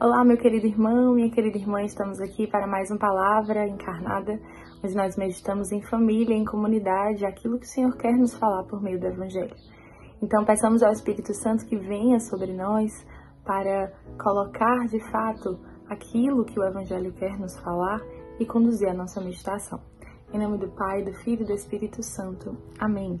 Olá, meu querido irmão, minha querida irmã, estamos aqui para mais uma palavra encarnada, onde nós meditamos em família, em comunidade, aquilo que o Senhor quer nos falar por meio do Evangelho. Então, peçamos ao Espírito Santo que venha sobre nós para colocar de fato aquilo que o Evangelho quer nos falar e conduzir a nossa meditação. Em nome do Pai, do Filho e do Espírito Santo. Amém.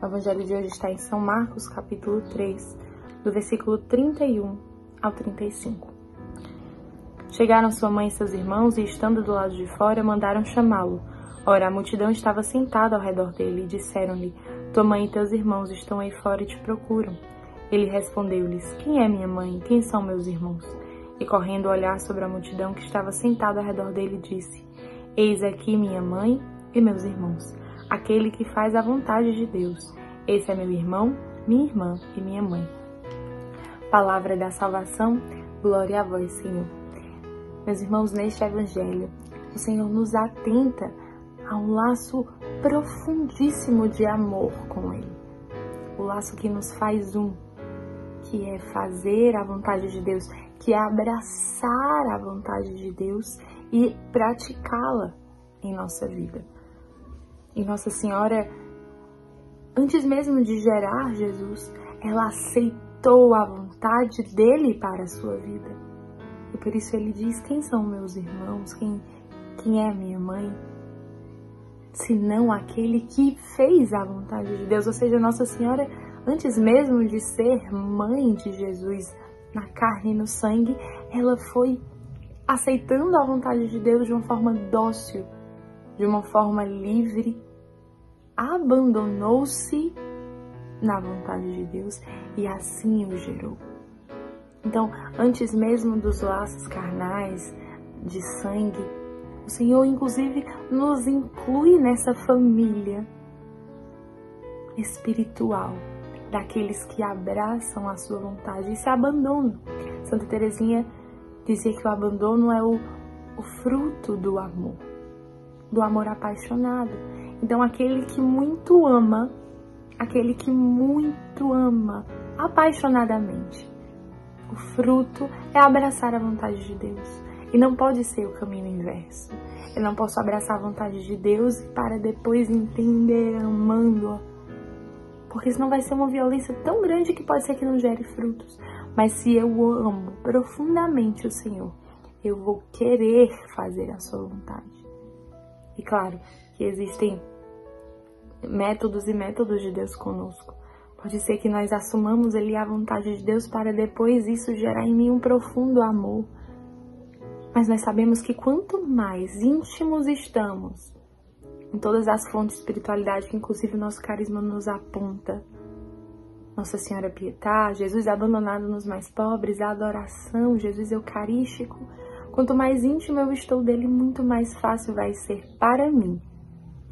O evangelho de hoje está em São Marcos, capítulo 3, do versículo 31 ao 35. Chegaram sua mãe e seus irmãos e, estando do lado de fora, mandaram chamá-lo. Ora, a multidão estava sentada ao redor dele e disseram-lhe: Tua mãe e teus irmãos estão aí fora e te procuram. Ele respondeu-lhes: Quem é minha mãe? Quem são meus irmãos? E correndo olhar sobre a multidão que estava sentada ao redor dele, disse: Eis aqui minha mãe e meus irmãos aquele que faz a vontade de Deus. Esse é meu irmão, minha irmã e minha mãe. Palavra da salvação, glória a vós, Senhor. Meus irmãos, neste evangelho, o Senhor nos atenta a um laço profundíssimo de amor com Ele. O laço que nos faz um, que é fazer a vontade de Deus, que é abraçar a vontade de Deus e praticá-la em nossa vida. E Nossa Senhora, antes mesmo de gerar Jesus, ela aceitou a vontade dele para a sua vida. E por isso ele diz: Quem são meus irmãos? Quem, quem é minha mãe? Senão aquele que fez a vontade de Deus. Ou seja, Nossa Senhora, antes mesmo de ser mãe de Jesus na carne e no sangue, ela foi aceitando a vontade de Deus de uma forma dócil, de uma forma livre abandonou-se na vontade de Deus e assim o gerou. Então, antes mesmo dos laços carnais, de sangue, o Senhor, inclusive, nos inclui nessa família espiritual daqueles que abraçam a sua vontade e se abandonam. Santa Teresinha dizia que o abandono é o, o fruto do amor, do amor apaixonado. Então, aquele que muito ama, aquele que muito ama apaixonadamente, o fruto é abraçar a vontade de Deus. E não pode ser o caminho inverso. Eu não posso abraçar a vontade de Deus para depois entender amando-a. Porque senão vai ser uma violência tão grande que pode ser que não gere frutos. Mas se eu amo profundamente o Senhor, eu vou querer fazer a sua vontade. E claro, que existem métodos e métodos de Deus conosco. Pode ser que nós assumamos ali a vontade de Deus para depois isso gerar em mim um profundo amor. Mas nós sabemos que quanto mais íntimos estamos em todas as fontes de espiritualidade que inclusive o nosso carisma nos aponta, Nossa Senhora Pietá, Jesus abandonado nos mais pobres, a adoração, Jesus Eucarístico, Quanto mais íntimo eu estou dele, muito mais fácil vai ser para mim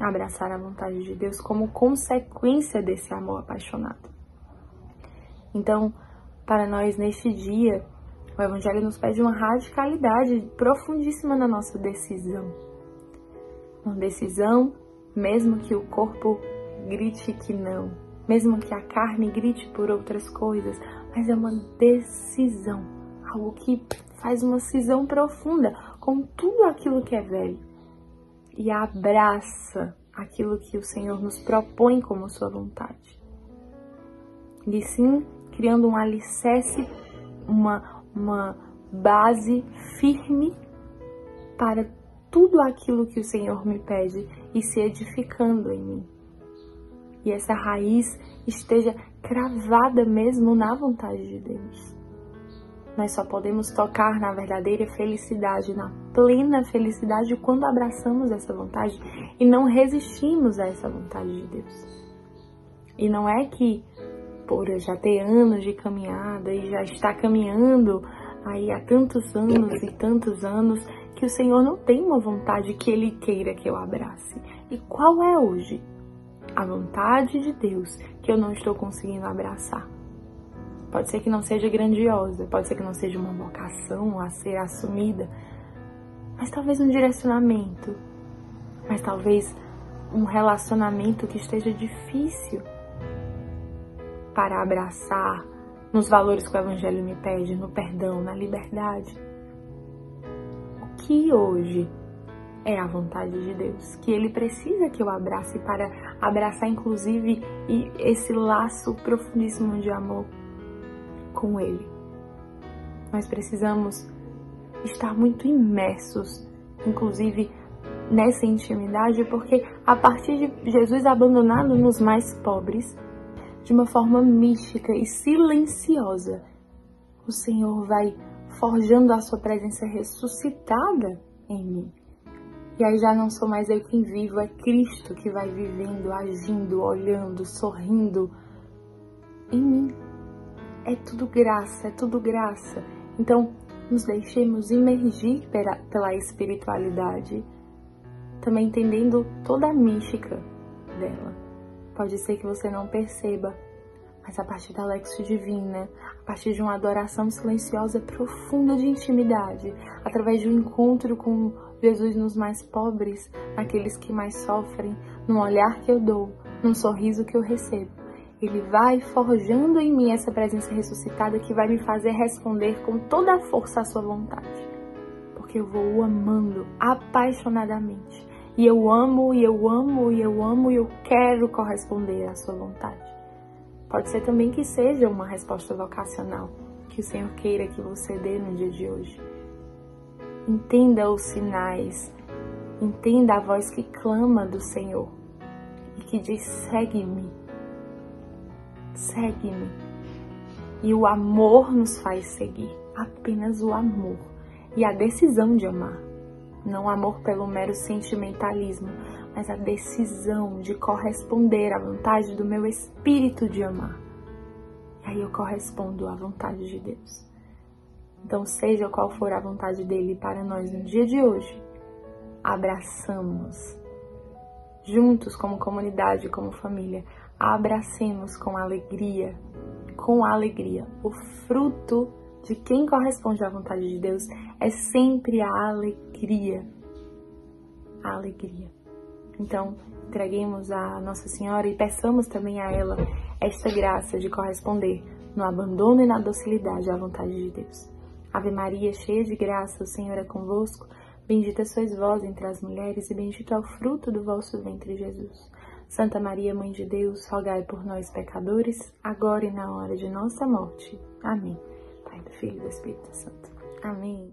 abraçar a vontade de Deus como consequência desse amor apaixonado. Então, para nós neste dia, o Evangelho nos pede uma radicalidade profundíssima na nossa decisão. Uma decisão, mesmo que o corpo grite que não, mesmo que a carne grite por outras coisas, mas é uma decisão, algo que faz uma cisão profunda com tudo aquilo que é velho e abraça aquilo que o Senhor nos propõe como sua vontade. E sim, criando um alicerce, uma, uma base firme para tudo aquilo que o Senhor me pede e se edificando em mim. E essa raiz esteja cravada mesmo na vontade de Deus. Nós só podemos tocar na verdadeira felicidade, na plena felicidade, quando abraçamos essa vontade e não resistimos a essa vontade de Deus. E não é que, por já ter anos de caminhada e já está caminhando aí há tantos anos e tantos anos, que o Senhor não tem uma vontade que Ele queira que eu abrace. E qual é hoje a vontade de Deus que eu não estou conseguindo abraçar? Pode ser que não seja grandiosa, pode ser que não seja uma vocação a ser assumida, mas talvez um direcionamento, mas talvez um relacionamento que esteja difícil para abraçar nos valores que o Evangelho me pede, no perdão, na liberdade. O que hoje é a vontade de Deus? Que Ele precisa que eu abrace para abraçar, inclusive, esse laço profundíssimo de amor com Ele. Nós precisamos estar muito imersos, inclusive nessa intimidade, porque a partir de Jesus abandonado nos mais pobres, de uma forma mística e silenciosa, o Senhor vai forjando a sua presença ressuscitada em mim. E aí já não sou mais eu quem vivo, é Cristo que vai vivendo, agindo, olhando, sorrindo em mim. É tudo graça, é tudo graça. Então, nos deixemos imergir pela, pela espiritualidade, também entendendo toda a mística dela. Pode ser que você não perceba, mas a partir da Lexo Divina, a partir de uma adoração silenciosa profunda de intimidade, através de um encontro com Jesus nos mais pobres, naqueles que mais sofrem, num olhar que eu dou, num sorriso que eu recebo, ele vai forjando em mim essa presença ressuscitada que vai me fazer responder com toda a força à sua vontade. Porque eu vou o amando apaixonadamente e eu amo, e eu amo, e eu amo, e eu quero corresponder à sua vontade. Pode ser também que seja uma resposta vocacional que o Senhor queira que você dê no dia de hoje. Entenda os sinais, entenda a voz que clama do Senhor e que diz: segue-me, segue-me. E o amor nos faz seguir, apenas o amor e a decisão de amar não amor pelo mero sentimentalismo, mas a decisão de corresponder à vontade do meu espírito de amar. E aí eu correspondo à vontade de Deus. Então, seja qual for a vontade dele para nós no dia de hoje, abraçamos, juntos como comunidade, como família, abracemos com alegria, com alegria, o fruto de quem corresponde à vontade de Deus é sempre a alegria. A alegria. Então, entreguemos a Nossa Senhora e peçamos também a ela esta graça de corresponder no abandono e na docilidade à vontade de Deus. Ave Maria, cheia de graça, o Senhor é convosco. Bendita sois vós entre as mulheres, e bendito é o fruto do vosso ventre, Jesus. Santa Maria, Mãe de Deus, rogai por nós, pecadores, agora e na hora de nossa morte. Amém. Pai, do Filho e do Espírito Santo. Amém.